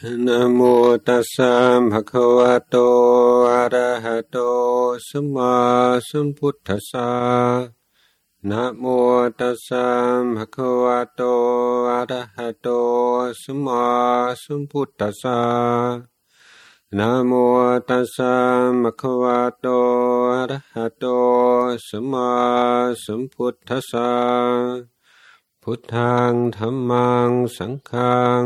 นะโมตัสสะภะคะวะโต อะระหะโต สัมมาสัมพุทธัสสะนะโมตัสสะภะคะวะโต อะระหะโต สัมมาสัมพุทธัสสะนะโมตัสสะภะคะวะโต อะระหะโต สัมมาสัมพุทธัสสะพุทธังธัมมัง สังฆัง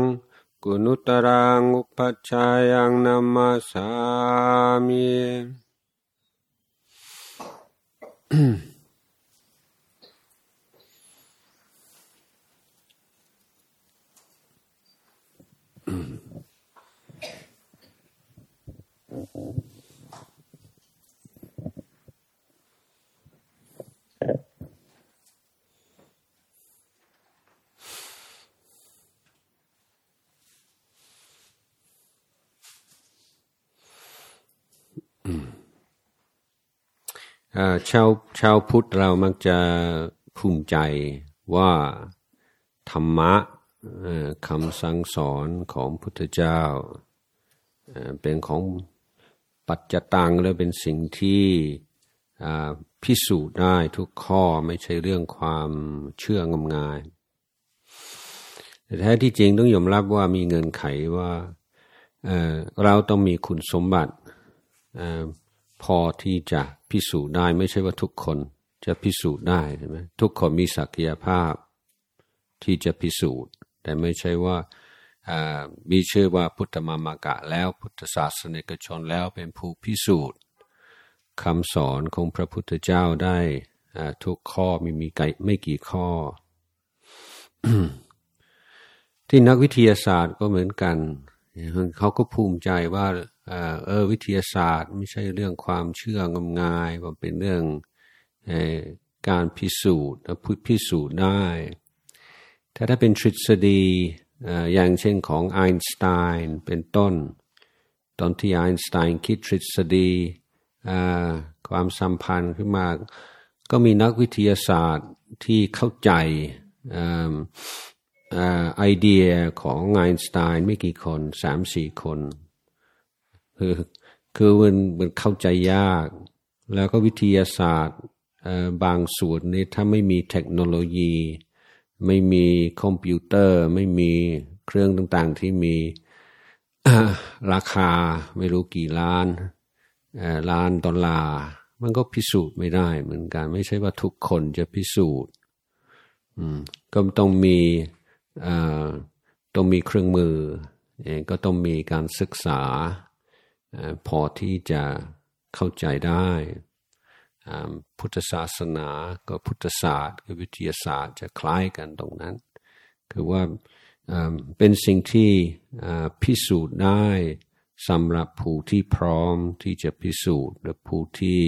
กุณุตรังอุปัชฌายังนามาสามิ ชาวชาวพุทธเรามักจะภูมิใจว่าธรรมะคำสั่งสอนของพุทธเจ้า เป็นของปัจจตังและเป็นสิ่งที่พิสูจน์ได้ทุกข้อไม่ใช่เรื่องความเชื่องมงาย แต่แท้ที่จริงต้องยอมรับว่ามีเงินไขว่าเราต้องมีคุณสมบัติ พอที่จะพิสูจน์ได้ไม่ใช่ว่าทุกคนจะพิสูจน์ได้ใช่ไหมทุกคนมีศักยภาพที่จะพิสูจน์ แต่ไม่ใช่ว่ามีชื่อว่าพุทธมามากะแล้วพุทธศาสนิกชนแล้วเป็นผู้พิสูจน์คำสอนของพระพุทธเจ้าได้ทุกข้อมีมีไม่กี่ข้อ ที่นักวิทยาศาสตร์ก็เหมือนกัน เขาก็ภูมิใจว่า เออวิทยาศาสตร์ ไม่ใช่เรื่องความเชื่องมงายว่าเป็นเรื่องการพิสูจน์พุพิสูจน์ได้ แต่ถ้าเป็นทฤษฎีอย่างเช่นของไอน์สไตน์เป็นต้น ตอนที่ไอน์สไตน์คิดทฤษฎีความสัมพันธ์ขึ้นมา ก็มีนักวิทยาศาสตร์ที่เข้าใจไอเดียของไอน์สไตน์ไม่กี่คนสามสี่คน คือคือมันมันเข้าใจยาก แล้วก็วิทยาศาสตร์บางส่วนนี้ถ้าไม่มีเทคโนโลยี ไม่มีคอมพิวเตอร์ ไม่มีเครื่องต่างๆที่มีราคาไม่รู้กี่ล้านล้านดอลลาร์มันก็พิสูจน์ไม่ได้เหมือนกัน ไม่ใช่ว่าทุกคนจะพิสูจน์ก็ต้องมีต้องมีเครื่องมือก็ต้องมีการศึกษา พอที่จะเข้าใจได้พุทธศาสนาก็พุทธศาสตร์กับวิทยาศาสตร์จะคล้ายกันตรงนั้น คือว่าเป็นสิ่งที่พิสูจน์ได้สำหรับผู้ที่พร้อมที่จะพิสูจน์และผู้ที่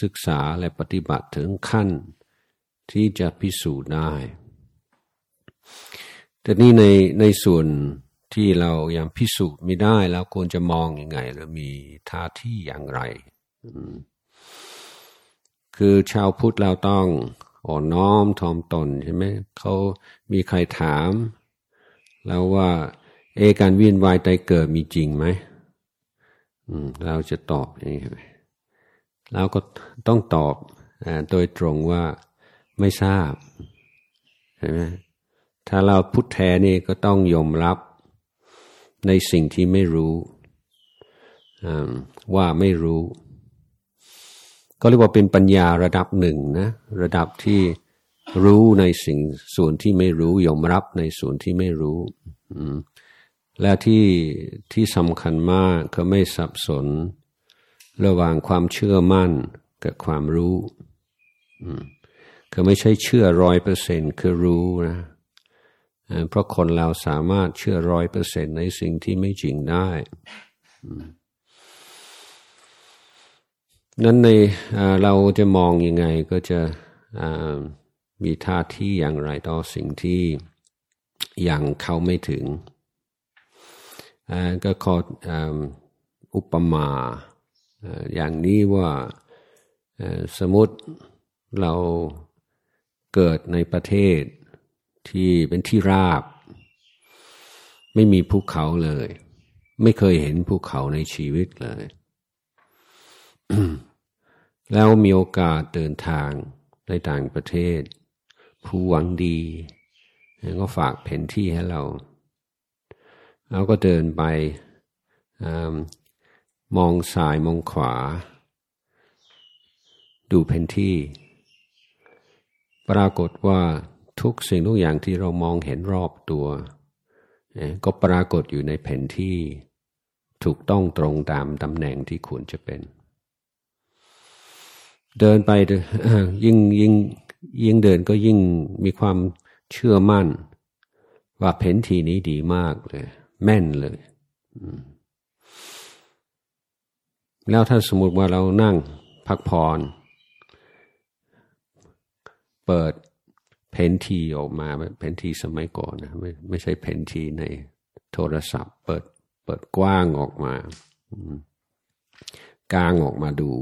ศึกษาและปฏิบัติถึงขั้น ที่จะพิสูจน์ได้ แต่นี่ในในส่วน ที่เรายังพิสูจน์ไม่ได้แล้วควรจะมองอยังไง หรือมีท่าที่อย่างไร คือชาวพุทธเราต้องอ่อนน้อมทอมตนใช่ไหมเขามีใครถาม แล้วว่าเอการวินวายใจเกิดมีจริงไหมเราจะตอบอย่างนี้เราก็ต้องตอบโดยตรงว่าไม่ทราบใช่ไหมถ้าเราพุทธแท้นี่ก็ต้องยอมรับ ในสิ่งที่ไม่รู้ว่าไม่รู้ ก็เรียกว่าเป็นปัญญาระดับหนึ่งนะระดับที่รู้ในสิ่งส่วนที่ไม่รู้ยอมรับในส่วนที่ไม่รู้และที่ที่สำคัญมากคือไม่สับสน ระหว่างความเชื่อมั่นกับความรู้คือไม่ใช่เชื่อร้อยเปอร์เซ็นต์คือรู้นะ เพราะคนเราสามารถเชื่อร้อยเปอร์เซ็นในสิ่งที่ไม่จริงได้ นั้นในเราจะมองยังไงก็จะมีท่าที่อย่างไรต่อสิ่งที่ยังเข้าไม่ถึง ก็ขออุปมาอย่างนี้ว่าสมมติเราเกิดในประเทศ ที่เป็นที่ราบ ไม่มีภูเขาเลย ไม่เคยเห็นภูเขาในชีวิตเลย แล้วมีโอกาสเดินทางในต่างประเทศ ผู้หวังดี ก็ฝากแผนที่ให้เราเราก็เดินไปอมองซ้ายมองขวา ดูแผนที่ ปรากฏว่า ทุกสิ่งทุกอย่างที่เรามองเห็นรอบตัวก็ปรากฏอยู่ในแผนที่ถูกต้องตรงตามตำแหน่งที่ควรจะเป็น เดินไปยิ่งยิ่งยิ่งเดินก็ยิ่งมีความเชื่อมั่น ว่าแผนที่นี้ดีมากเลย แม่นเลยแล้วถ้าสมมติว่าเรานั่งพักผ่อน เปิด เพนทีออกมาเพนทีสมัยก่อนนะไม่ไม่ใช่เพนทีในโทรศัพท์ เปิดเปิดกว้างออกมากลางออกมาดู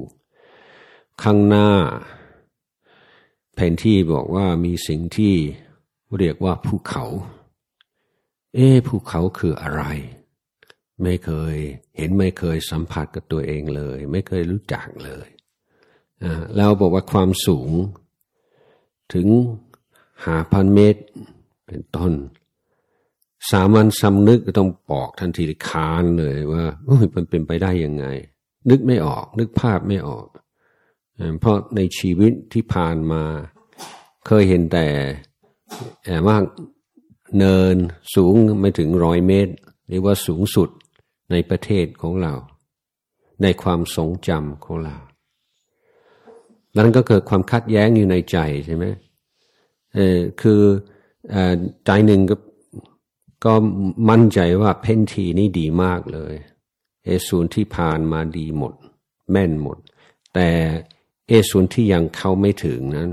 ข้างหน้าแผนที่บอกว่ามีสิ่งที่เรียกว่าภูเขา เอ๊ภูเขาคืออะไร ไม่เคยเห็นไม่เคยสัมผัสกับตัวเองเลย ไม่เคยรู้จักเลยเราบอกว่าความสูงถึง หาพันเมตร เป็นต้น สามัญสำนึกต้องบอกทันทีคานเลยว่ามันเป็นไปได้ยังไง นึกไม่ออก นึกภาพไม่ออก เพราะในชีวิตที่ผ่านมา เคยเห็นแต่แต่ว่าเนินสูงไม่ถึงร้อยเมตรเรียกว่าสูงสุดในประเทศของเรา ในความทรงจำของเราแล้วนั้นก็เกิดความคัดแย้งอยู่ในใจใช่ไหม เออคือใจหนึ่งก็ก็มั่นใจว่าเพนทีนี่ดีมากเลยเอศูนย์ที่ผ่านมาดีหมด แม่นหมด แต่เอศูนย์ที่ยังเข้าไม่ถึงนั้น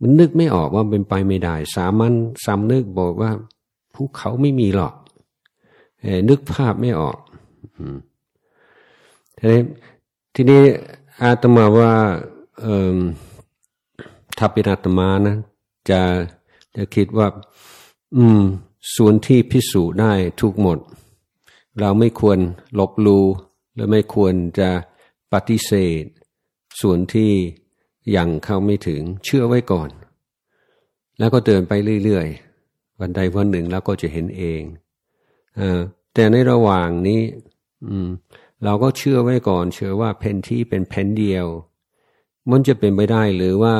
มันนึกไม่ออกว่าเป็นไปไม่ได้ สามัญสำนึกบอกว่าภูเขาไม่มีหรอกนึกภาพไม่ออกทีนี้ทีนี้อาตมาว่าถ้าเป็นอาตมานะ จะจะคิดว่า อืม ส่วนที่พิสูจน์ได้ทุกหมด เราไม่ควรลบลูหรือไม่ควรจะปฏิเสธ ส่วนที่ยังเข้าไม่ถึงเชื่อไว้ก่อน แล้วก็เดินไปเรื่อยๆ วันใดวันหนึ่งเราก็จะเห็นเองอแต่ในระหว่างนี้ อืม เราก็เชื่อไว้ก่อน เชื่อว่าแผ่นที่เป็นแผ่นเดียว มันจะเป็นไปได้หรือว่า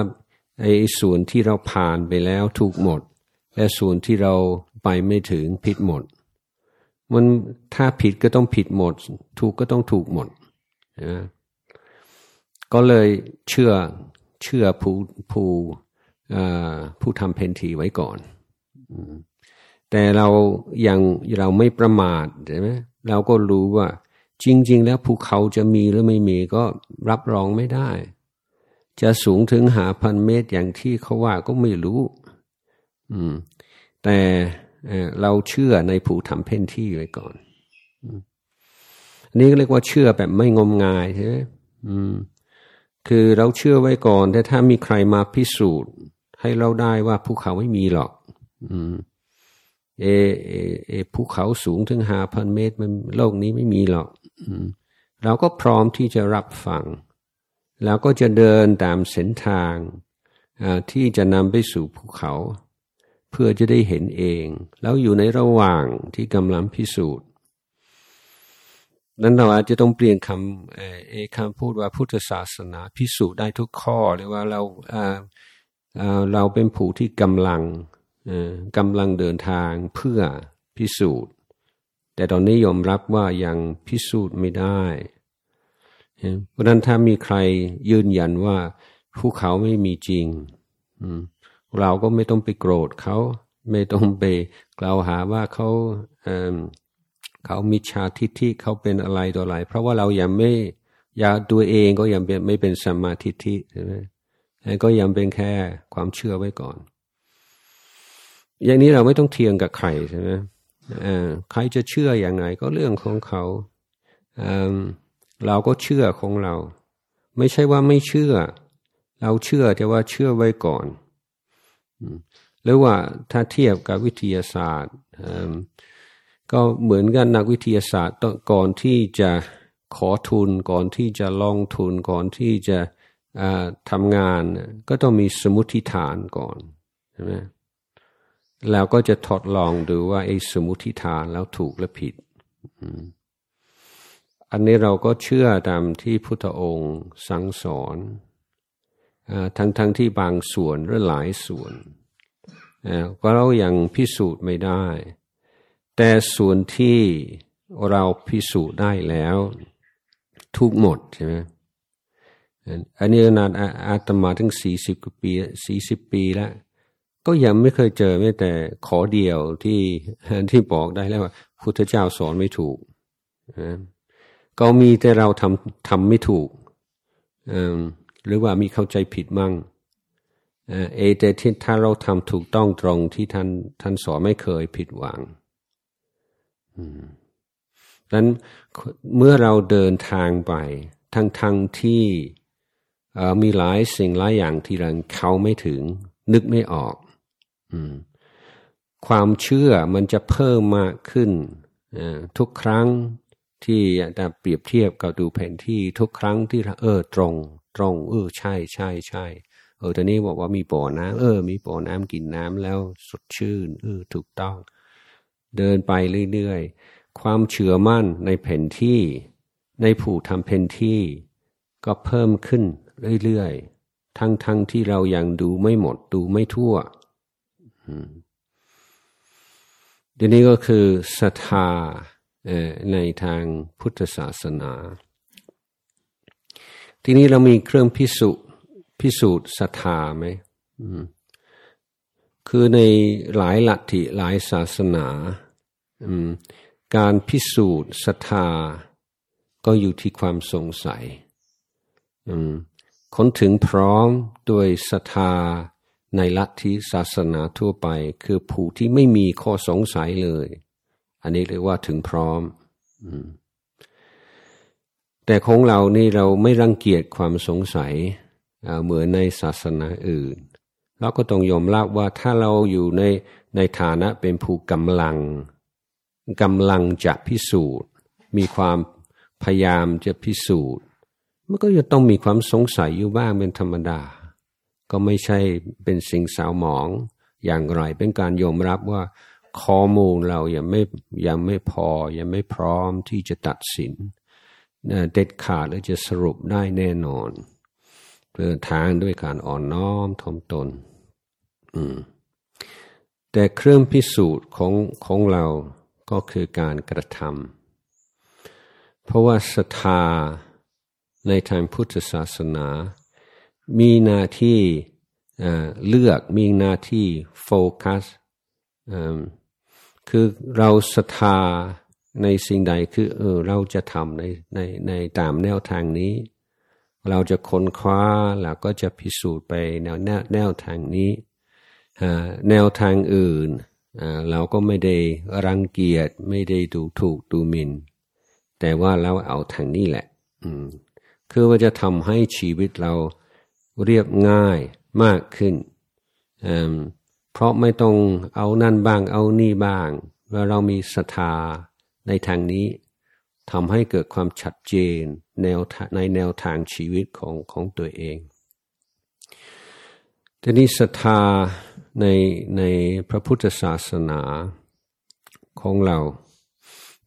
ไอ้ส่วนที่เราผ่านไปแล้วถูกหมด และส่วนที่เราไปไม่ถึงผิดหมด มันถ้าผิดก็ต้องผิดหมด ถูกก็ต้องถูกหมดนะก็เลยเชื่อเชื่อผู้ผู้ผู้ทำเพนทีไว้ก่อน แต่เรายังเราไม่ประมาทใช่ไหมเราก็รู้ว่าจริง ๆ แล้วภูเขาจะมีหรือไม่มีก็รับรองไม่ได้ จะสูงถึงหาพันเมตรอย่างที่เขาว่าก็ไม่รู้ อืม แต่เราเชื่อในผู้ทำเพ่นที่ไว้ก่อนอันนี้เรียกว่าเชื่อแบบไม่งมงายใช่ไหมอืม คือเราเชื่อไว้ก่อน แต่ถ้ามีใครมาพิสูจน์ ให้เราได้ว่าภูเขาไม่มีหรอก อืม เอเอเอภูเขาสูงถึงหาพันเมตร มันโลกนี้ไม่มีหรอก อืม เราก็พร้อมที่จะรับฟัง แล้วก็จะเดินตามเส้นทางที่จะนำไปสู่ภูเขา เพื่อจะได้เห็นเอง แล้วอยู่ในระหว่างที่กำลังพิสูจน์ นั้นเราอาจจะต้องเปลี่ยนคำเอคำพูดว่าพุทธศาสนาพิสูจน์ได้ทุกข้อหรือว่าเราเราเป็นผู้ที่กำลังกำลังเดินทางเพื่อพิสูจน์ แต่ตอนนี้ยอมรับว่ายังพิสูจน์ไม่ได้ เพราะนั้นถ้ามีใครยืนยันว่าภูเขาไม่มีจริงเราก็ไม่ต้องไปโกรธเขาไม่ต้องไปกล่าวหาว่าเขาเขามีชาทิฏฐิเขาเป็นอะไรต่ออะไร เพราะว่าเรายังไม่ยาตัวเองก็ยังไม่เป็นสัมมาทิฏฐิใช่ไหมก็ยังเป็นแค่ความเชื่อไว้ก่อน อย่างนี้เราไม่ต้องเทียงกับใครใช่ไหมใครจะเชื่ออย่างไรก็เรื่องของเขา เราก็เชื่อของเรา ไม่ใช่ว่าไม่เชื่อ เราเชื่อแต่ว่าเชื่อไว้ก่อนหรือว่าถ้าเทียบกับวิทยาศาสตร์ก็เหมือนกันนักวิทยาศาสตร์ก่อนที่จะขอทุนก่อนที่จะลงทุนก่อนที่จะทำงาน ก็ต้องมีสมุติฐานก่อนใช่ไหมแล้วก็จะทดลองดูว่าไอ้สมุติฐานแล้วถูกและผิดอั อันนี้เราก็เชื่อตามที่พุทธองค์สั่งสอนทั้งทั้งที่บางส่วนหรือหลายส่วนก็เรายังพิสูจน์ไม่ได้ แต่ส่วนที่เราพิสูจน์ได้แล้ว ทุกหมดใช่ไหมอันนี้นานอาตมาถึงสี่สิบปีสี่สิบปีแล้ว ก็ยังไม่เคยเจอแม้แต่ขอเดียวที่ที่บอกได้แล้วว่า พุทธเจ้าสอนไม่ถูก ก็มีแต่เราทำทำไม่ถูก หรือว่ามีเข้าใจผิดมั่งเอแต่ที่ถ้าเราทำถูกต้องตรงที่ท่านท่านสอนไม่เคยผิดหวังดังนั้นเมื่อเราเดินทางไป ทั้งทั้งที่มีหลายสิ่งหลายอย่างที่เราเขาไม่ถึง นึกไม่ออกอความเชื่อมันจะเพิ่มมากขึ้นทุกครั้ง ที่จะเปรียบเทียบกับดูแผนที่ทุกครั้งที่เออตรง ตรง เออใช่ใช่ใช่เออตอนนี้บอกว่ามีบ่อน้ำเออ มีบ่อน้ำกินน้ำแล้วสดชื่น เออถูกต้อง เดินไปเรื่อยๆ ความเชื่อมั่นในแผนที่ ในผู้ทำแผนที่ ก็เพิ่มขึ้นเรื่อยๆ ทั้งๆทที่เรายังดูไม่หมดดูไม่ทั่วเดี๋ยวนี้ก็คือศรัทธา ในทางพุทธศาสนา ทีนี้เรามีเครื่องพิสูจพิสูจน์ศรัทธาไหมคือในหลายลัทธิหลายศาสนาการพิสูจน์ศรัทธาก็อยู่ที่ความสงสัยคนถึงพร้อมด้วยศรัทธาในลัทธิศาสนาทั่วไป คือผู้ที่ไม่มีข้อสงสัยเลย อันนี้เรียกว่าถึงพร้อมแต่ของเรานี่เราไม่รังเกียจความสงสัยเหมือนในศาสนาอื่น เราก็ต้องยอมรับว่าถ้าเราอยู่ในในฐานะเป็นผู้กำลังกำลังจะพิสูจน์ มีความพยายามจะพิสูจน์ มันก็จะต้องมีความสงสัยอยู่บ้างเป็นธรรมดา ก็ไม่ใช่เป็นสิ่งสาวหมองอย่างไรเป็นการยอมรับว่า ข้อมูลเรายังไม่ยังไม่พอ ยังไม่พร้อมที่จะตัดสินเด็ดขาดและจะสรุปได้แน่นอนเดินทางด้วยการอ่อนน้อมทมตนแต่เครื่องพิสูจน์ของของเราก็คือการกระทำเพราะว่าศรัทธาในทางพุทธศาสนา มีหน้าที่เลือกมีหน้าที่โฟกัส คือเราศรัทธาในสิ่งใดคือเออเราจะทำในในในตามแนวทางนี้ เราจะค้นคว้าแล้วก็จะพิสูจน์ไปแนวแนวแนวทางนี้แนวทางอื่นเราก็ไม่ได้รังเกียจไม่ได้ดูถูกดูหมิน่น แต่ว่าเราเอาทางนี้แหละคือว่าจะทำให้ชีวิตเราเรียบง่ายมากขึ้น เพราะไม่ต้องเอานั่นบ้างเอานี่บ้างว่าเรามีศรัทธาในทางนี้ทำให้เกิดความชัดเจนแนวในแนวทางชีวิตของของตัวเอง ทีนี้ศรัทธาในในพระพุทธศาสนาของเรา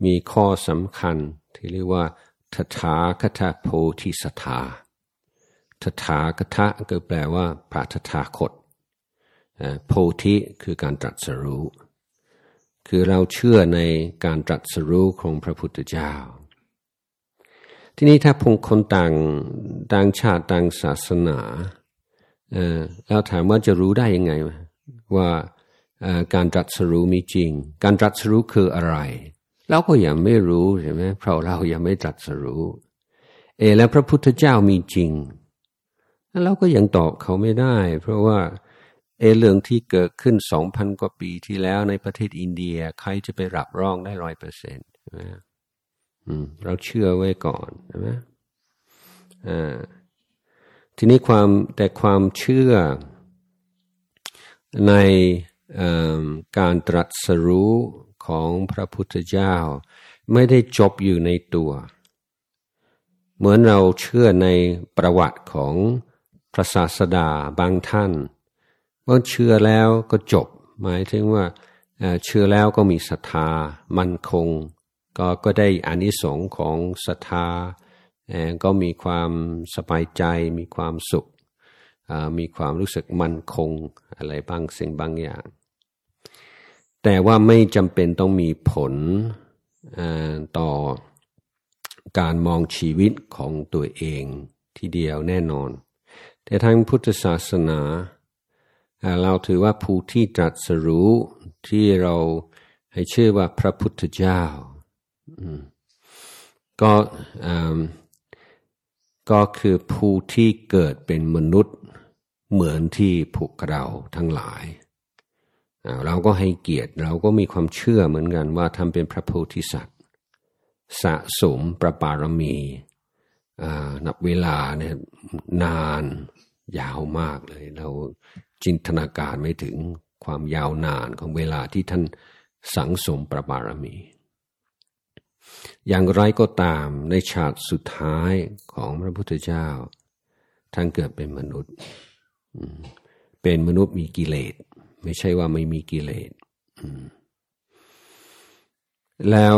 มีข้อสำคัญที่เรียกว่าทถาคตโพธิสถาทถาคตก็แปลว่าพระทถาคต โพธิคือการตรัสรู้ คือเราเชื่อในการตรัสรู้ของพระพุทธเจ้า ทีนี้ถ้าพงคนต่างต่างชาติต่างศาสนาแล้วถามว่าจะรู้ได้ยังไง ว่าการตรัสรู้มีจริง การตรัสรู้คืออะไรเราก็ยังไม่รู้ใช่ไหมเพราะเรายังไม่ตรัสรู้ เอ แล้วพระพุทธเจ้ามีจริงเราก็ยังตอบเขาไม่ได้ เพราะว่า เอเรื่องที่เกิดขึ้นสองพันกว่าปีที่แล้วในประเทศอินเดีย ใครจะไปรับรองได้ร้อยเปอร์เซ็นต์ใช่ไหมเราเชื่อไว้ก่อนใช่ไหมอ่าทีนี้ความแต่ความเชื่อในการตรัสรู้ของพระพุทธเจ้า ไม่ได้จบอยู่ในตัว เหมือนเราเชื่อในประวัติของพระศาสดาบางท่าน เมื่อเชื่อแล้วก็จบ หมายถึงว่าเชื่อแล้วก็มีศรัทธามั่นคง ก็ก็ได้อานิสงส์ของศรัทธาก็มีความสบายใจ มีความสุข มีความรู้สึกมั่นคงอะไรบางสิ่งบางอย่าง แต่ว่าไม่จำเป็นต้องมีผลต่อการมองชีวิตของตัวเองทีเดียวแน่นอน แต่ทางพุทธศาสนา เราถือว่าผู้ที่ตรัสรู้ที่เราให้ชื่อว่าพระพุทธเจ้าก็ก็คือผู้ที่เกิดเป็นมนุษย์เหมือนที่พวกเราทั้งหลาย เราก็ให้เกียรติเราก็มีความเชื่อเหมือนกันว่าทำเป็นพระโพธิสัตว์ สะสมประปารมีนับเวลาเนี่ยนานยาวมากเลย เรา จินตนาการไม่ถึงความยาวนานของเวลาที่ท่านสังสมประบารมี อย่างไรก็ตามในชาติสุดท้ายของพระพุทธเจ้า ท่านเกิดเป็นมนุษย์ เป็นมนุษย์มีกิเลส ไม่ใช่ว่าไม่มีกิเลสแล้ว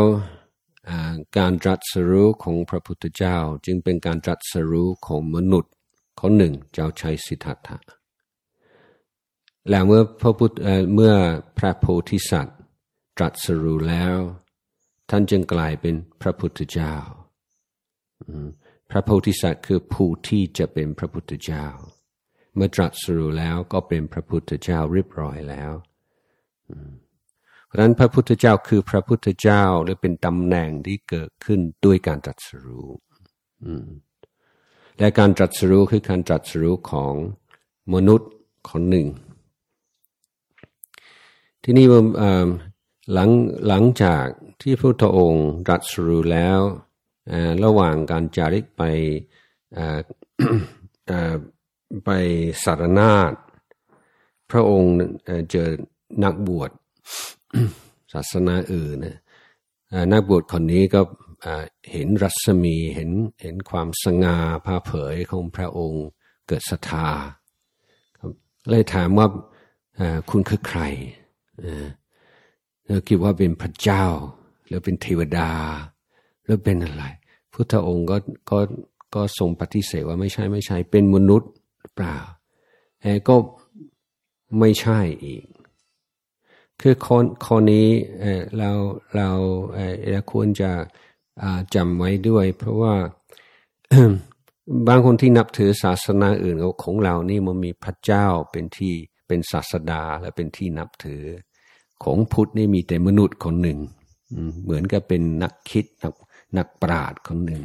การตรัสรู้ของพระพุทธเจ้าจึงเป็นการตรัสรู้ของมนุษย์คนหนึ่งเจ้าชายสิทธัตถะ แล้วเมื่อพระพุทธเมื่อพระโพธิสัตว์ ตรัสรู้แล้ว ท่านจึงกลายเป็นพระพุทธเจ้า พระโพธิสัตว์คือผู้ที่จะเป็นพระพุทธเจ้า เมื่อตรัสรู้แล้วก็เป็นพระพุทธเจ้าเรียบร้อยแล้วเพราะนั้นพระพุทธเจ้าคือพระพุทธเจ้าหรือเป็นตำแหน่งที่เกิดขึ้นด้วยการตรัสรู้และการตรัสรู้คือการตรัสรู้ของมนุษย์คนหนึ่ง ที่นี่หลังหลังจากที่พระพุทธองค์รัสรู้แล้วระหว่างการจาริกไปไปสารนาฏพระองค์เจอนักบวชศาสนาอื่นนักบวชคนนี้ก็เห็นรัศมีเห็นเห็นความสง่าผ่าเผยของพระองค์เกิดศรัทธาเลยถามว่าคุณคือใคร เราคิดว่าเป็นพระเจ้าหรือเป็นเทวดาหรือเป็นอะไร พุทธองค์ก็ก็ก็ทรงปฏิเสธว่าไม่ใช่ไม่ใช่ เป็นมนุษย์หรือเปล่าแอก็ไม่ใช่อีก คือคนคนนี้เราเราเราควรจะจำไว้ด้วย เพราะว่าบางคนที่นับถือศาสนาอื่นของเรานี่มันมีพระเจ้าเป็นที่เป็นศาสดาและเป็นที่นับถือ ของพุทธนี่มีแต่มนุษย์คนหนึ่ง เหมือนกับเป็นนักคิดนักนักปราชญ์คนหนึ่ง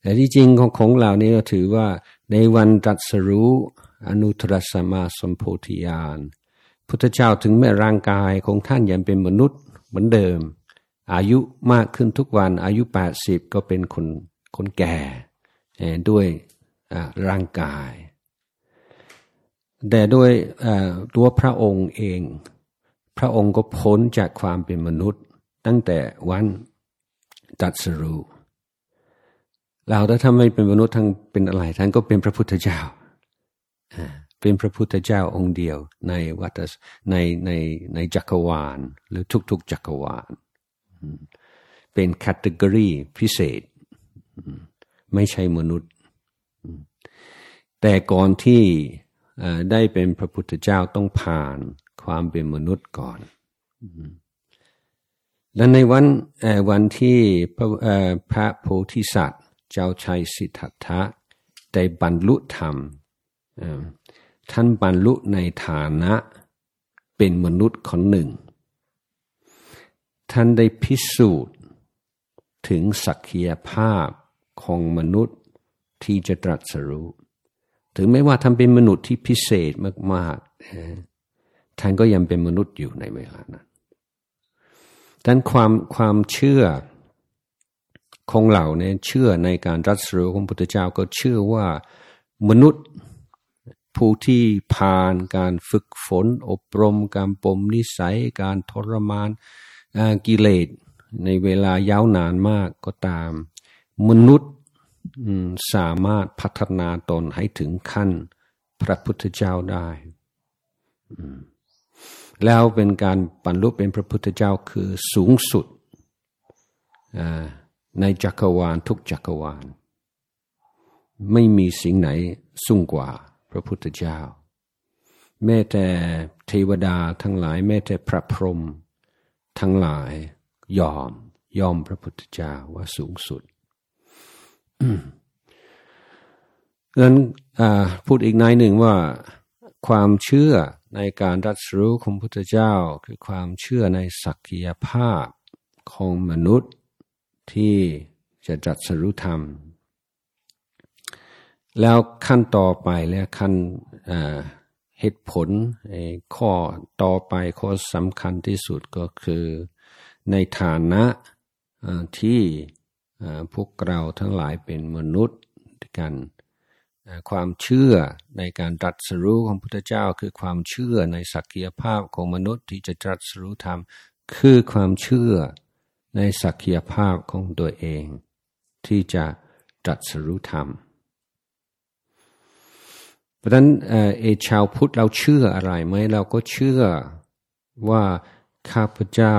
แต่ที่จริงของของเรานี่ก็ถือว่าในวันตรัสรู้อนุตรสมาสมโพธิญาณพุทธเจ้าถึงแม้ร่างกายของท่านยังเป็นมนุษย์เหมือนเดิม อายุมากขึ้นทุกวันอายุแปดสิบก็เป็นคนคนแก่ด้วยร่างกาย แต่ด้วยตัวพระองค์เอง พระองค์ก็พ้นจากความเป็นมนุษย์ ตั้งแต่วันตัดสรูเราถ้าทำไม่เป็นมนุษย์ทั้งเป็นอะไรท่านก็เป็นพระพุทธเจ้า เป็นพระพุทธเจ้าองค์เดียวในวัฏในในในจักรวาล หรือทุก ๆ จักรวาล เป็นคตตากอรีพิเศษ ไม่ใช่มนุษย์ แต่ก่อนที่ได้เป็นพระพุทธเจ้าต้องผ่าน ความเป็นมนุษย์ก่อน และในวันวันที่พระพระโพธิสัตว์ เจ้าชายสิทธัตถะได้บรรลุธรรม ท่านบรรลุในฐานะเป็นมนุษย์คนหนึ่ง ท่านได้พิสูจน์ถึงศักยภาพของมนุษย์ที่จะตรัสรู้ ถึงแม้ว่าท่านเป็นมนุษย์ที่พิเศษมากๆ ท่านก็ยังเป็นมนุษย์อยู่ในเวลานั้นดังนั้นความความเชื่อของเราเนี่ยเชื่อในการรัสรู้ของพุทธเจ้าก็เชื่อว่ามนุษย์ผู้ที่ผ่านการฝึกฝน อบรมการปมนิสัยการทรมานกิเลสในเวลายาวนานมากก็ตาม มนุษย์สามารถพัฒนาตนให้ถึงขั้นพระพุทธเจ้าได้ แล้วเป็นการบรรลุเป็นพระพุทธเจ้าคือสูงสุดในจักรวาลทุกจักรวาล ไม่มีสิ่งไหนสูงกว่าพระพุทธเจ้า แม้แต่เทวดาทั้งหลาย แม้แต่พระพรหมทั้งหลายยอมยอมพระพุทธเจ้าว่าสูงสุดนั้นพูดอีกนายหนึ่งว่า ความเชื่อในการรัสรู้ของพุทธเจ้า คือความเชื่อในศักยภาพของมนุษย์ที่จะจัดสรุธรรม แล้วขั้นต่อไปและขั้นเหตุผลข้อต่อไปข้อสำคัญที่สุดก็คือในฐานะที่พวกเราทั้งหลายเป็นมนุษย์กัน ความเชื่อในการตรัสรู้ของพุทธเจ้า คือความเชื่อในศักยภาพของมนุษย์ที่จะตรัสรู้ธรรม คือความเชื่อในศักยภาพของตัวเอง ที่จะตรัสรู้ธรรม เพราะฉะนั้นเอชาวพุทธเราเชื่ออะไรไหมเราก็เชื่อว่าข้าพเจ้า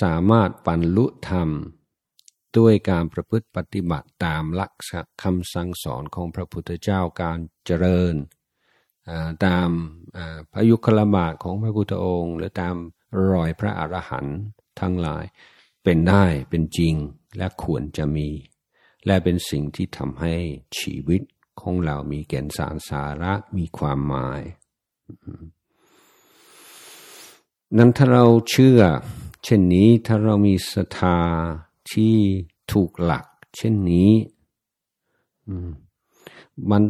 สามารถบรรลุธรรม ด้วยการประพฤติปฏิบัติตามหลักคำสั่งสอนของพระพุทธเจ้าการเจริญตามพระยุคลบาทของพระพุทธองค์ หรือตามรอยพระอรหันต์ทั้งหลายเป็นได้เป็นจริงและควรจะมี และเป็นสิ่งที่ทำให้ชีวิตของเรามีแก่นสารสาระมีความหมาย นั้นถ้าเราเชื่อ เช่นนี้ถ้าเรามีศรัทธา ที่ถูกหลัก เช่นนี้มัน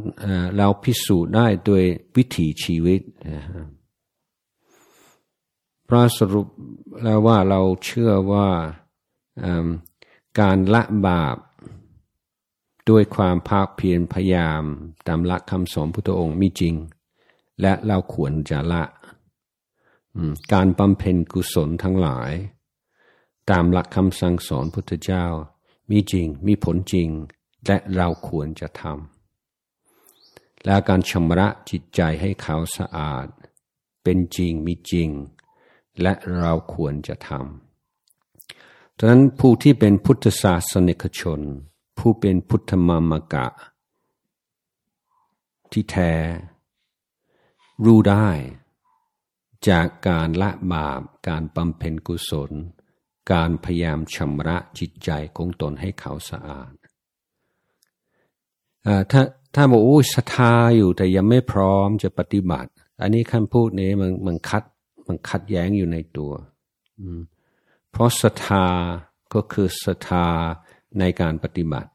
เราพิสูจน์ได้โดยวิถีชีวิตพระสรุปแล้วว่าเราเชื่อว่าการละบาปด้วยความภาคเพียรพยายาม ตามหลักคำสอนพุทธองค์มีจริง และเราควรจะละ การบำเพ็ญกุศลทั้งหลาย ตามหลักคำสั่งสอนพุทธเจ้า มีจริงมีผลจริง และเราควรจะทำและการชำระจิตใจให้ขาวสะอาด เป็นจริงมีจริง และเราควรจะทำดังนั้นผู้ที่เป็นพุทธศาสนิกชน ผู้เป็นพุทธมามกะ ที่แท้ รู้ได้จากการละบาปการบำเพ็ญกุศล การพยายามชำระจิตใจของตนให้เขาสะอาดถ้าถ้าบอกโอ้ศรัทธาอยู่แต่ยังไม่พร้อมจะปฏิบัติ อันนี้คำพูดนี้มันมันคัดมันคัดแย้งอยู่ในตัว เพราะศรัทธาก็คือศรัทธาในการปฏิบัติ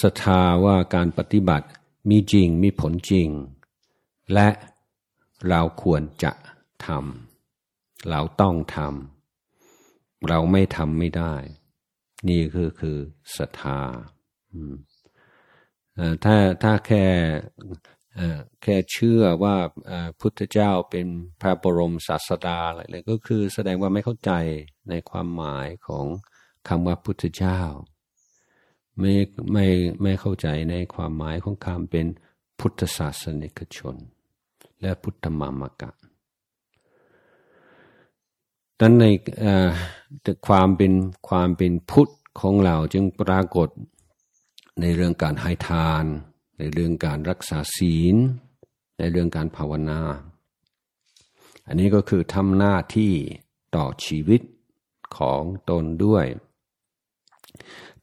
ศรัทธาว่าการปฏิบัติมีจริงมีผลจริง และเราควรจะทำเราต้องทำ เราไม่ทำไม่ได้ นี่คือคือศรัทธาถ้าถ้าแค่แค่เชื่อว่าพุทธเจ้าเป็นพระบรมศาสดาอะไรเลยก็คือแสดงว่าไม่เข้าใจในความหมายของคำว่าพุทธเจ้า ไม่ไม่ไม่เข้าใจในความหมายของคำเป็นพุทธศาสนิกชน และพุทธมามกะ ดังในความเป็นความเป็นพุทธของเราจึงปรากฏในเรื่องการให้ทาน ในเรื่องการรักษาศีล ในเรื่องการภาวนา อันนี้ก็คือทำหน้าที่ต่อชีวิตของตนด้วย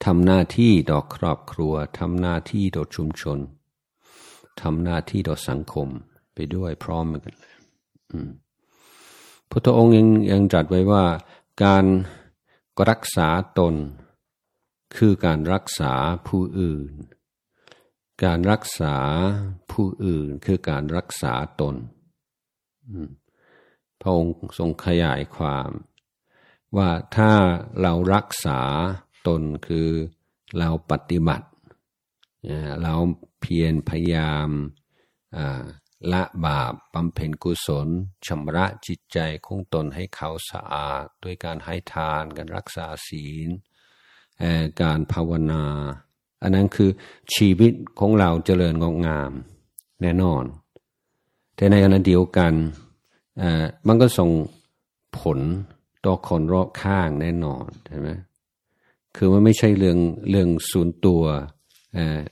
ทำหน้าที่ต่อครอบครัวทำหน้าที่ต่อชุมชนทำหน้าที่ต่อสังคมไปด้วยพร้อมกันเลย พระองค์ยังยังจัดไว้ว่าการรักษาตน คือการรักษาผู้อื่น การรักษาผู้อื่นคือการรักษาตน พระองค์ทรงขยายความ ว่าถ้าเรารักษาตนคือเราปฏิบัติ เราเพียรพยายาม ละบาปบำเพ็ญกุศลชำระจิตใจของตนให้เขาสะอาด ด้วยการให้ทานการรักษาศีลการภาวนา อันนั้นคือชีวิตของเราเจริญงอกงามแน่นอน แต่ในขณะเดียวกันมันก็ส่งผลต่อคนรอบข้างแน่นอนใช่ไหมคือมันไม่ใช่เรื่องเรื่องส่วนตัว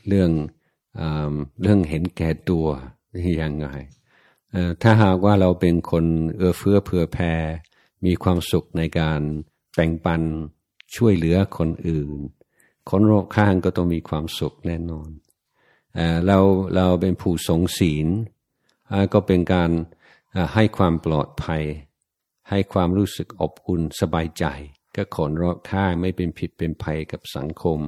เรื่องเรื่องเห็นแก่ตัว ยังไงถ้าหากว่าเราเป็นคนเอื้อเฟื้อเผื่อแผ่มีความสุขในการแบ่งปันช่วยเหลือคนอื่น คนรอบข้างก็ต้องมีความสุขแน่นอนเราเราเป็นผู้สงศีลก็เป็นการให้ความปลอดภัย ให้ความรู้สึกอบอุ่นสบายใจ ก็คนรอบข้างไม่เป็นผิดเป็นภัยกับสังคม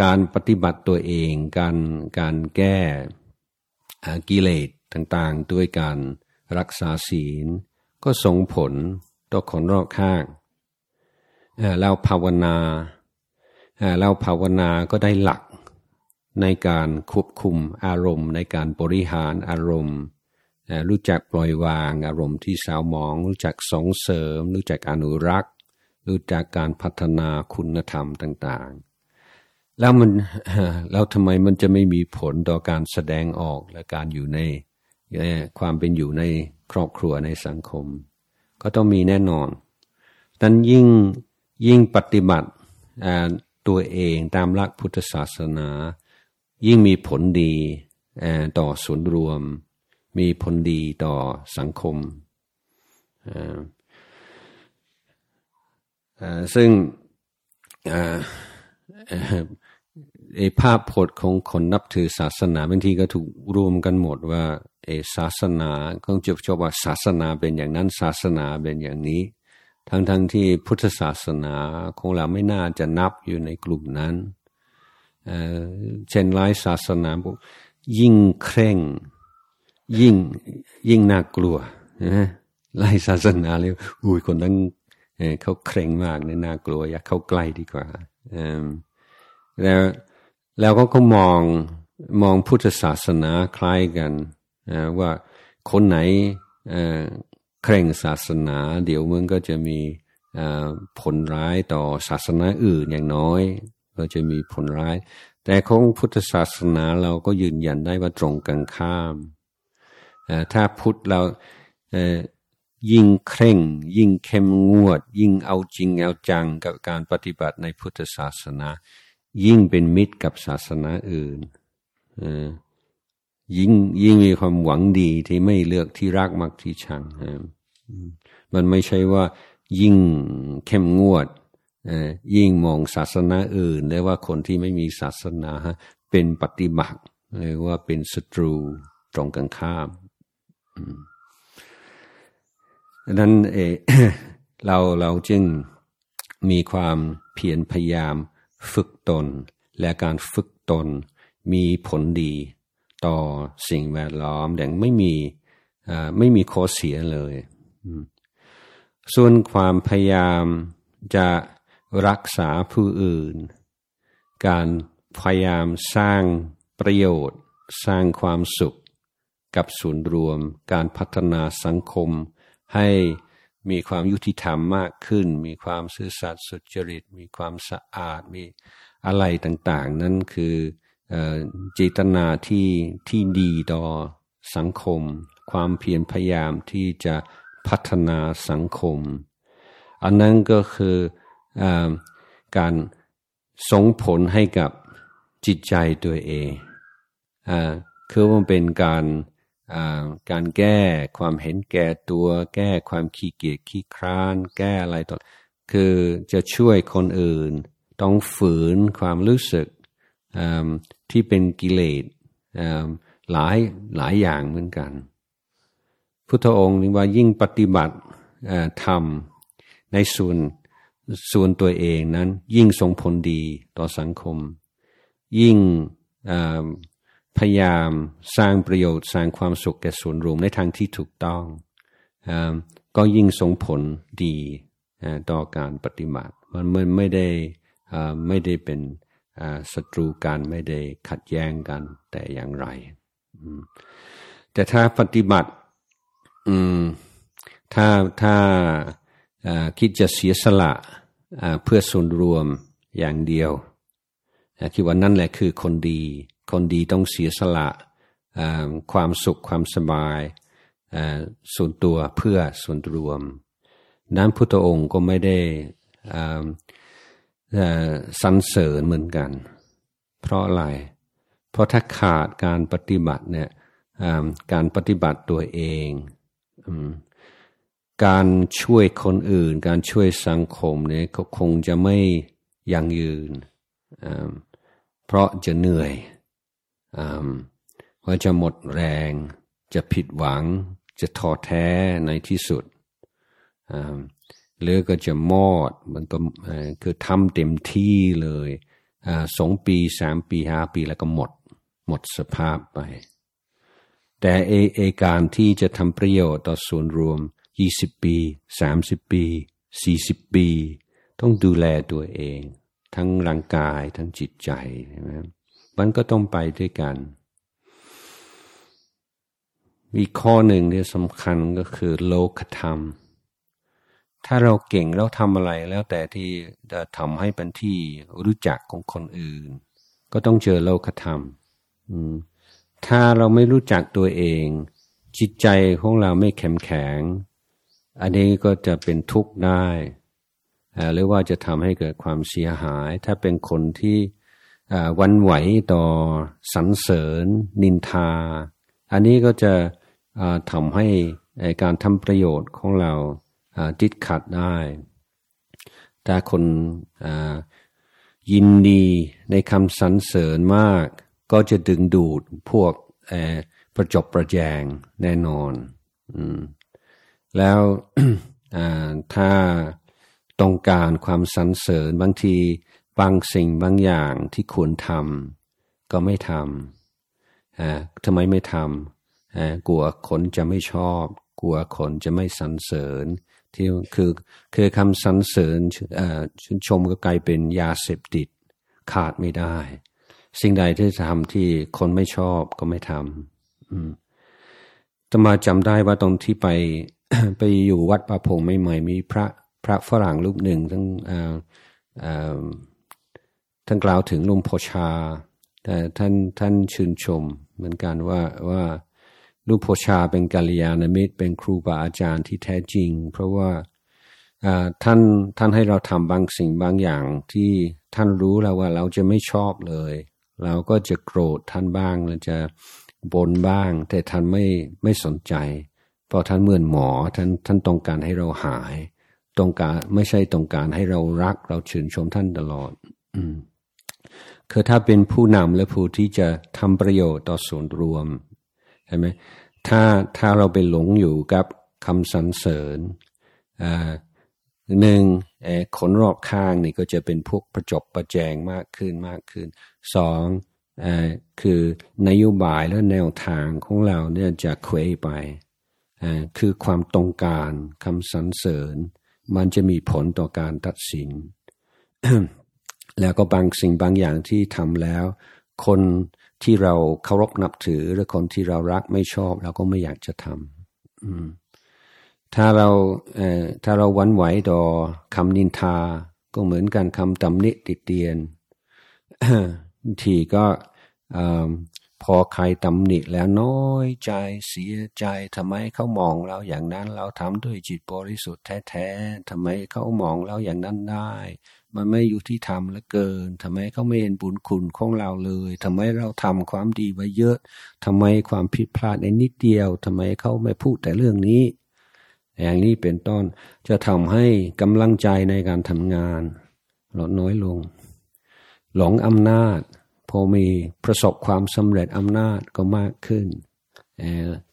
การปฏิบัติตัวเอง การการแก้กิเลสต่างๆ ด้วยการรักษาศีล ก็ส่งผลต่อคนรอบข้างเราภาวนาเราภาวนาก็ได้หลักในการควบคุมอารมณ์ ในการบริหารอารมณ์ รู้จักปล่อยวางอารมณ์ที่สาวหมอง รู้จักส่งเสริม รู้จักอนุรักษ์ รู้จักการพัฒนาคุณธรรมต่างๆ แล้วมันแล้วทำไมมันจะไม่มีผลต่อการแสดงออกและการอยู่ในความเป็นอยู่ในครอบครัวในสังคม ก็ต้องมีแน่นอนนั้นยิ่งยิ่งปฏิบัติตัวเองตามหลักพุทธศาสนา ยิ่งมีผลดีต่อส่วนรวม มีผลดีต่อสังคม ซึ่ง ไอ้ภาพพจน์ของคนนับถือศาสนาบางทีก็ถูกรวมกันหมดว่าไอ้ศาสนาเขาจะชอบว่าศาสนาเป็นอย่างนั้นศาสนาเป็นอย่างนี้ ทั้งๆทที่พุทธศาสนาของเราไม่น่าจะนับอยู่ในกลุ่มนั้นเช่นหลายศาสนายิ่งเคร่ง ยิ่งยิ่งน่ากลัวนะไล่ศาสนาเลยอุ้ยคนนั้นเขาเคร่งมากเนี่ยน่ากลัว อยากเข้าใกล้ดีกว่าแล้ว แล้วก็ก็มองมองพุทธศาสนาคล้ายกันว่าคนไหนเคร่งศาสนา เดี๋ยวมึงก็จะมีผลร้ายต่อศาสนาอื่นอย่างน้อย ก็จะมีผลร้าย แต่ของพุทธศาสนาเราก็ยืนยันได้ว่าตรงกันข้ามถ้าพุทธเรายิ่งเคร่ง ยิ่งเข้มงวด ยิ่งเอาจริงเอาจังกับการปฏิบัติในพุทธศาสนา ยิ่งเป็นมิตรกับศาสนาอื่นยิ่งยิ่งมีความหวังดีที่ไม่เลือกที่รักมักที่ชังมันไม่ใช่ว่ายิ่งเข้มงวดยิ่งมองศาสนาอื่นได้ว่าคนที่ไม่มีศาสนาเป็นปฏิบัติหรือว่าเป็นศัตรูตรงกันข้ามดังนั้นเอเราเราจึงมีความเพียรพยายาม ฝึกตน และการฝึกตนมีผลดี ต่อสิ่งแวดล้อมอย่างไม่มีไม่มีข้อเสียเลย ส่วนความพยายามจะรักษาผู้อื่น การพยายามสร้างประโยชน์ สร้างความสุข กับส่วนรวม การพัฒนาสังคมให้ มีความยุติธรรมมากขึ้น มีความซื่อสัตย์สุจริต มีความสะอาด มีอะไรต่างๆ นั้นคือเจตนาที่ที่ดีต่อสังคม ความเพียรพยายามที่จะพัฒนาสังคม อันนั้นก็คืออการส่งผลให้กับจิตใจตัวเองอคือมันเป็นการ การแก้ความเห็นแก่ตัว แก้ความขี้เกียจขี้คร้าน แก้อะไรต่อคือจะช่วยคนอื่น ต้องฝืนความรู้สึกที่เป็นกิเลสหลายหลายอย่างเหมือนกัน พุทธองค์นี่ว่ายิ่งปฏิบัติทำในส่วนส่วนตัวเองนั้นยิ่งส่งผลดีต่อสังคม ยิ่ง พยายามสร้างประโยชน์สร้างความสุขแก่ส่วนรวมในทางที่ถูกต้องก็ยิ่งส่งผลดีต่อการปฏิบัติมันไม่ได้ไม่ได้เป็นศัตรูกันไม่ได้ขัดแย้งกันแต่อย่างไร แต่ถ้าปฏิบัติถ้าถ้าคิดจะเสียสละเพื่อส่วนรวมอย่างเดียวคิดว่านั่นแหละคือคนดี คนดีต้องเสียสละความสุขความสบายส่วนตัวเพื่อส่วนรวม นั้นพุทธองค์ก็ไม่ได้สรรเสริญเหมือนกัน เพราะอะไร เพราะถ้าขาดการปฏิบัติเนี่ยการปฏิบัติตัวเองการช่วยคนอื่น การช่วยสังคมเนี่ยคงจะไม่ยั่งยืน เพราะจะเหนื่อย ว่าจะหมดแรงจะผิดหวังจะท้อแท้ในที่สุดหรือก็จะมอดมันคือทำเต็มที่เลยสองปีสามปีห้าปีแล้วก็หมด หมดสภาพไป แต่เอเอการที่จะทำประโยชน์ต่อส่วนรวมยี่สิบปีสามสิบปีสี่สิบปี ต้องดูแลตัวเอง ทั้งร่างกายทั้งจิตใจใช่ไหม มันก็ต้องไปด้วยกันมีข้อหนึ่งที่สำคัญก็คือโลกธรรม ถ้าเราเก่งแล้วทำอะไรแล้วแต่ที่จะทำให้เป็นที่รู้จักของคนอื่น ก็ต้องเจอโลกธรรมถ้าเราไม่รู้จักตัวเอง จิตใจของเราไม่เข้มแข็ง อันนี้ก็จะเป็นทุกข์ได้หรือว่าจะทำให้เกิดความเสียหาย ถ้าเป็นคนที่ วันไหวต่อสรรเสริญ นินทา อันนี้ก็จะทำให้การทำประโยชน์ของเราติดขัดได้ถ้าคนยินดีในคำสรรเสริญมาก ก็จะดึงดูดพวกประจบประแจงแน่นอนแล้วถ้าต้องการความสรรเสริญบางที บางสิ่งบางอย่างที่ควรทำก็ไม่ทำทำไมไม่ทำกลัวคนจะไม่ชอบ กลัวคนจะไม่สรรเสริญ ที่คือคือคำสรรเสริญชื่นชมก็กลายเป็นยาเสพติดขาดไม่ได้ สิ่งใดที่จะทำที่คนไม่ชอบก็ไม่ทำตมาจำได้ว่าตรงที่ไปไปอยู่วัดป่าพงใหม่ๆมีพระพระฝรั่งรูปหนึ่งทั้ง ท่านกล่าวถึงลุงโพชา แต่ท่านท่านชื่นชม เหมือนกันว่าว่าลูกโพชาเป็นกัลยาณมิตร เป็นครูบาอาจารย์ที่แท้จริง เพราะว่าท่านท่านให้เราทำบางสิ่งบางอย่างที่ท่านรู้แล้วว่าเราจะไม่ชอบเลย เราก็จะโกรธท่านบ้างเราจะบ่นบ้าง แต่ท่านไม่ไม่สนใจ เพราะท่านเหมือนหมอท่านท่านต้องการให้เราหาย ต้องการไม่ใช่ต้องการให้เรารัก เราชื่นชมท่านตลอด อืม คือถ้าเป็นผู้นำและผู้ที่จะทำประโยชน์ต่อส่วนรวมช่ไหมถ้าถ้าเราไปหลงอยู่กับคำสรรเสริญหนึ่งคนรอบข้างนี่ก็จะเป็นพวกประจบประแจงมากขึ้นมากขึ้นสองอคือนโยบายและแนวทางของเราเนี่ยจะเคว้ไปคือความตรงการคำสรรเสริญ มันจะมีผลต่อการตัดสิน แล้วก็บางสิ่งบางอย่างที่ทำแล้ว คนที่เราเคารพนับถือหรือคนที่เรารักไม่ชอบ เราก็ไม่อยากจะทำถ้าเราเอ่อถ้าเราวันไหวต่อคำนินทา ก็เหมือนกันคำตำหนิติเตียน ทีก็พอใครตำหนิแล้วน้อยใจเสียใจทำไมเขามองเราอย่างนั้น เราทำด้วยจิตบริสุทธิ์แท้ๆทำไมเขามองเราอย่างนั้นได้ มันไม่อยู่ที่ทำแล้วเกินทำไมเขาไม่เห็นบุญคุณของเราเลยทำไมเราทำความดีไว้เยอะทำไมความผิดพลาดในนิดเดียวทำไมเขาไม่พูดแต่เรื่องนี้ อย่างนี้เป็นต้นจะทำให้กำลังใจในการทำงานลดน้อยลง หลงอำนาจ พอมีประสบความสำเร็จอำนาจก็มากขึ้น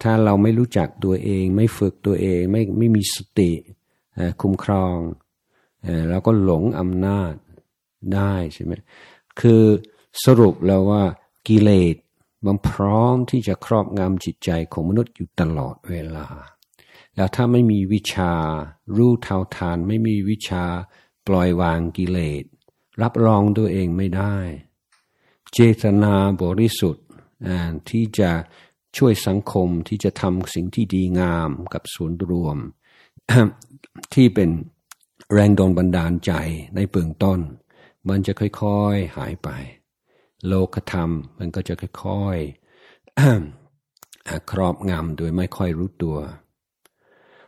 ถ้าเราไม่รู้จักตัวเอง ไม่ฝึกตัวเองไม่ไม่มีสติคุ้มครอง เราก็หลงอำนาจได้ใช่ไหมคือสรุปแล้วว่ากิเลสมันพร้อมที่จะครอบงำจิตใจของมนุษย์อยู่ตลอดเวลา แล้วถ้าไม่มีวิชา รู้เท่าทานไม่มีวิชาปล่อยวางกิเลส รับรองตัวเองไม่ได้ เจตนาบริสุทธิ์ที่จะช่วยสังคมที่จะทำสิ่งที่ดีงามกับส่วนรวม ที่เป็น แรงดลบันดาลใจในเบื้องต้น มันจะค่อยๆหายไป โลกธรรมมันก็จะค่อยๆครอบงำโดยไม่ค่อยรู้ตัว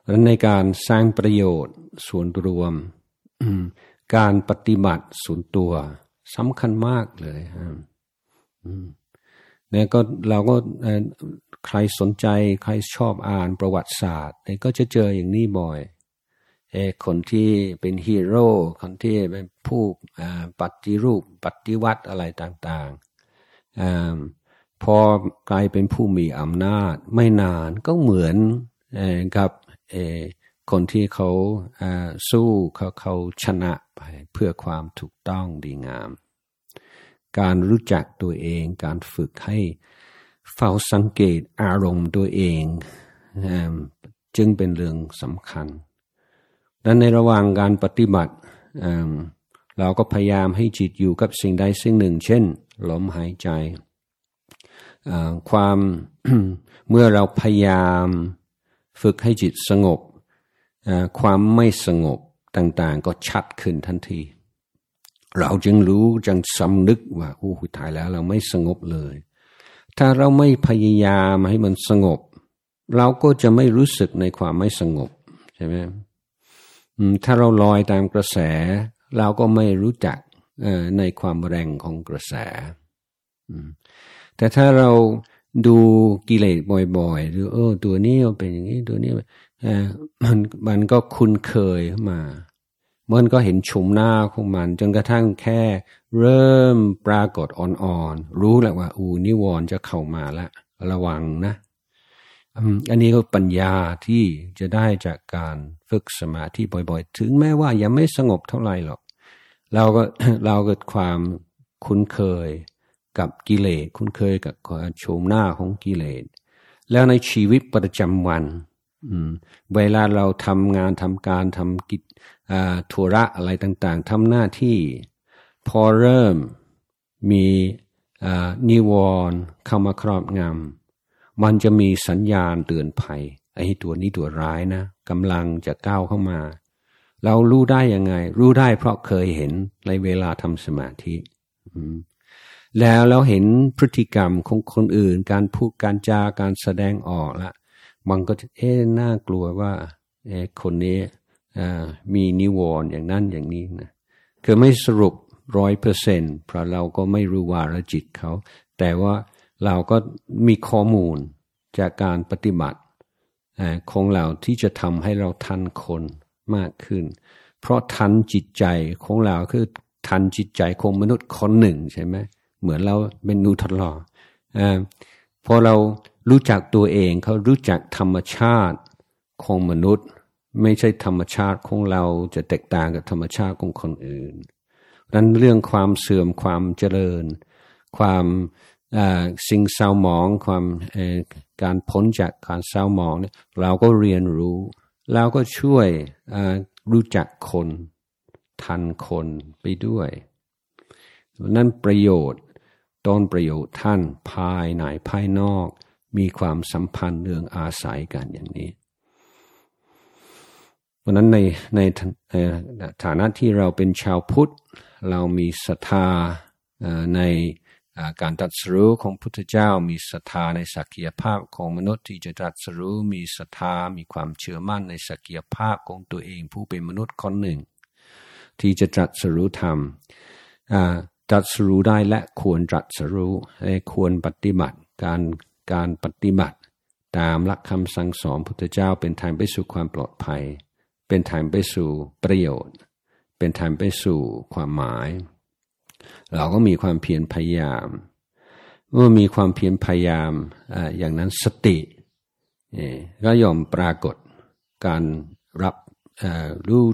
และในการสร้างประโยชน์ส่วนรวม การปฏิบัติส่วนตัวสำคัญมากเลยเนี่ยก็เราก็ใครสนใจใครชอบอ่านประวัติศาสตร์เนี่ยก็จะเจออย่างนี้บ่อย คนที่เป็นฮีโร่คนที่เป็นผู้ปฏิรูปปฏิวัติอะไรต่างๆพอกลายเป็นผู้มีอำนาจไม่นานก็เหมือนกับคนที่เขาสู้เขาเขาชนะไปเพื่อความถูกต้องดีงาม การรู้จักตัวเองการฝึกให้เฝ้าสังเกตอารมณ์ตัวเอง จึงเป็นเรื่องสำคัญ และในระหว่างการปฏิบัติ เราก็พยายามให้จิตอยู่กับสิ่งใดสิ่งหนึ่ง เช่น ลมหายใจ ความเมื่อเราพยายามฝึกให้จิตสงบ ความไม่สงบต่างๆ ก็ชัดขึ้นทันที เราจึงรู้จึงสำนึกว่าโอ้หตายแล้วเราไม่สงบเลย ถ้าเราไม่พยายามให้มันสงบ เราก็จะไม่รู้สึกในความไม่สงบใช่ไหม ถ้าเราลอยตามกระแส เราก็ไม่รู้จักในความแรงของกระแส แต่ถ้าเราดูกิเลสบ่อยๆ หรือเออตัวนี้เป็นอย่างนี้ตัวนี้มันมันก็คุ้นเคยมา มันก็เห็นชมหน้าของมัน จนกระทั่งแค่เริ่มปรากฏอ่อนๆ รู้แหล้วว่า อูนิวรณ์จะเข้ามาละ ระวังนะ อันนี้ก็ปัญญาที่จะได้จากการฝึกสมาธิบ่อยๆ ถึงแม้ว่ายังไม่สงบเท่าไหร่หรอก เราก็เราเกิดความคุ้นเคยกับกิเลสคุ้นเคยกับโฉมหน้าของกิเลส แล้วในชีวิตประจำวันเวลาเราทำงานทำการทำกิจธุระอะไรต่างๆทำหน้าที่ พอเริ่มมีนิวรณ์เข้ามาครอบงำ มันจะมีสัญญาณเตือนภัยไอ้ตัวนี้ตัวร้ายนะกำลังจะก้าวเข้ามา เรารู้ได้ยังไง รู้ได้เพราะเคยเห็นในเวลาทำสมาธิแล้วเราเห็นพฤติกรรมของคนอื่น การพูดการจาการแสดงออกละมันก็เอ๊น่ากลัวว่าเอคนนี้มีนิวรณ์อย่างนั้นอย่างนี้นะคือไม่สรุปร้อยเปอร์เซนต์เพราะเราก็ไม่รู้วาระจิตเขา แต่ว่า เราก็มีข้อมูลจากการปฏิบัติของเราที่จะทำให้เราทันคนมากขึ้น เพราะทันจิตใจของเราคือทันจิตใจของมนุษย์คนหนึ่งใช่ไหมเหมือนเราเป็นนูทดลองอพอเรารู้จักตัวเองเขารู้จักธรรมชาติของมนุษย์ ไม่ใช่ธรรมชาติของเราจะแตกต่างกับธรรมชาติของคนอื่นดังนั้นเรื่องความเสื่อมความเจริญ ความ สิ่งเศร้าหมองความการพ้นจากการเศร้าหมองเนี่ยเราก็เรียนรู้ เราก็ช่วยรู้จักคนทันคนไปด้วย นั่นประโยชน์ต้นประโยชน์ท่านภายในภายนอก มีความสัมพันธ์เรื่องอาศัยกันอย่างนี้เพราะนั้นในในฐานะที่เราเป็นชาวพุทธ เรามีศรัทธาใน การตัดสรู้ของพุทธเจ้ามีศรัทธาในศักยภาพของมนุษย์ที่จะตัดสรู้มีศรัทธามีความเชื่อมั่นในศักยภาพของตัวเองผู้เป็นมนุษย์คนหนึ่ง ที่จะตรัสรู้ธรรมตรัสรู้ได้และควรตรัสรู้ควรปฏิบัติการการปฏิบัติ ตามหลักคำสั่งสอนพุทธเจ้าเป็นทางไปสู่ความปลอดภัย เป็นทางไปสู่ประโยชน์ เป็นทางไปสู่ความหมาย เราก็มีความเพียรพยายาม เมื่อมีความเพียรพยายามอย่างนั้นสติก็ยอมปรากฏการรับรู้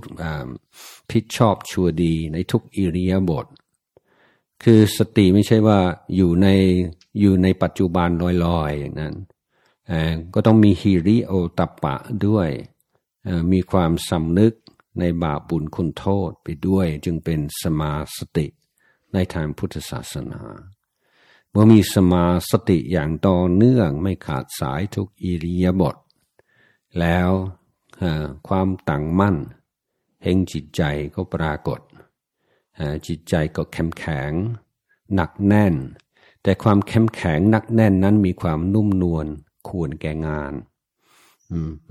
ผิดชอบชั่วดีในทุกอิริยาบถคือสติไม่ใช่ว่าอยู่ในอยู่ในปัจจุบันลอยๆอย่างนั้นก็ต้องมีฮิริโอตปะด้วยมีความสำนึกในบาปบุญคุณโทษไปด้วยจึงเป็นสมาสติ ในทางพุทธศาสนา เมื่อมีสมาสติอย่างต่อเนื่องไม่ขาดสายทุกอิริยาบถแล้วความตั้งมั่นแห่งจิตใจก็ปรากฏ จิตใจก็เข้มแข็ง หนักแน่น แต่ความเข้มแข็งหนักแน่นนั้นมีความนุ่มนวลควรแก่งาน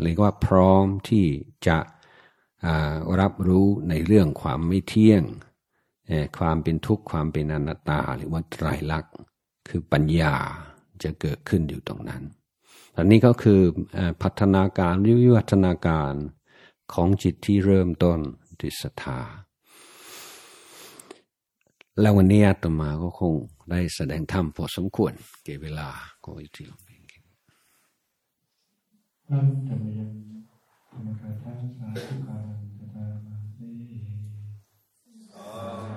เรียกว่าพร้อมที่จะรับรู้ในเรื่องความไม่เที่ยง ความเป็นทุกข์ความเป็นอนัตตา หรือว่าไตรลักษณ์คือปัญญาจะเกิดขึ้นอยู่ตรงนั้นอันนี้ก็คือพัฒนาการวิวัฒนาการของจิตที่เริ่มต้นด้วยศรัทธาแล้ววันนี้ต่อมาก็คงได้แสดงธรรมพอสมควรเก็บเวลาก็อยู่ที่ลงเองครัมยังรา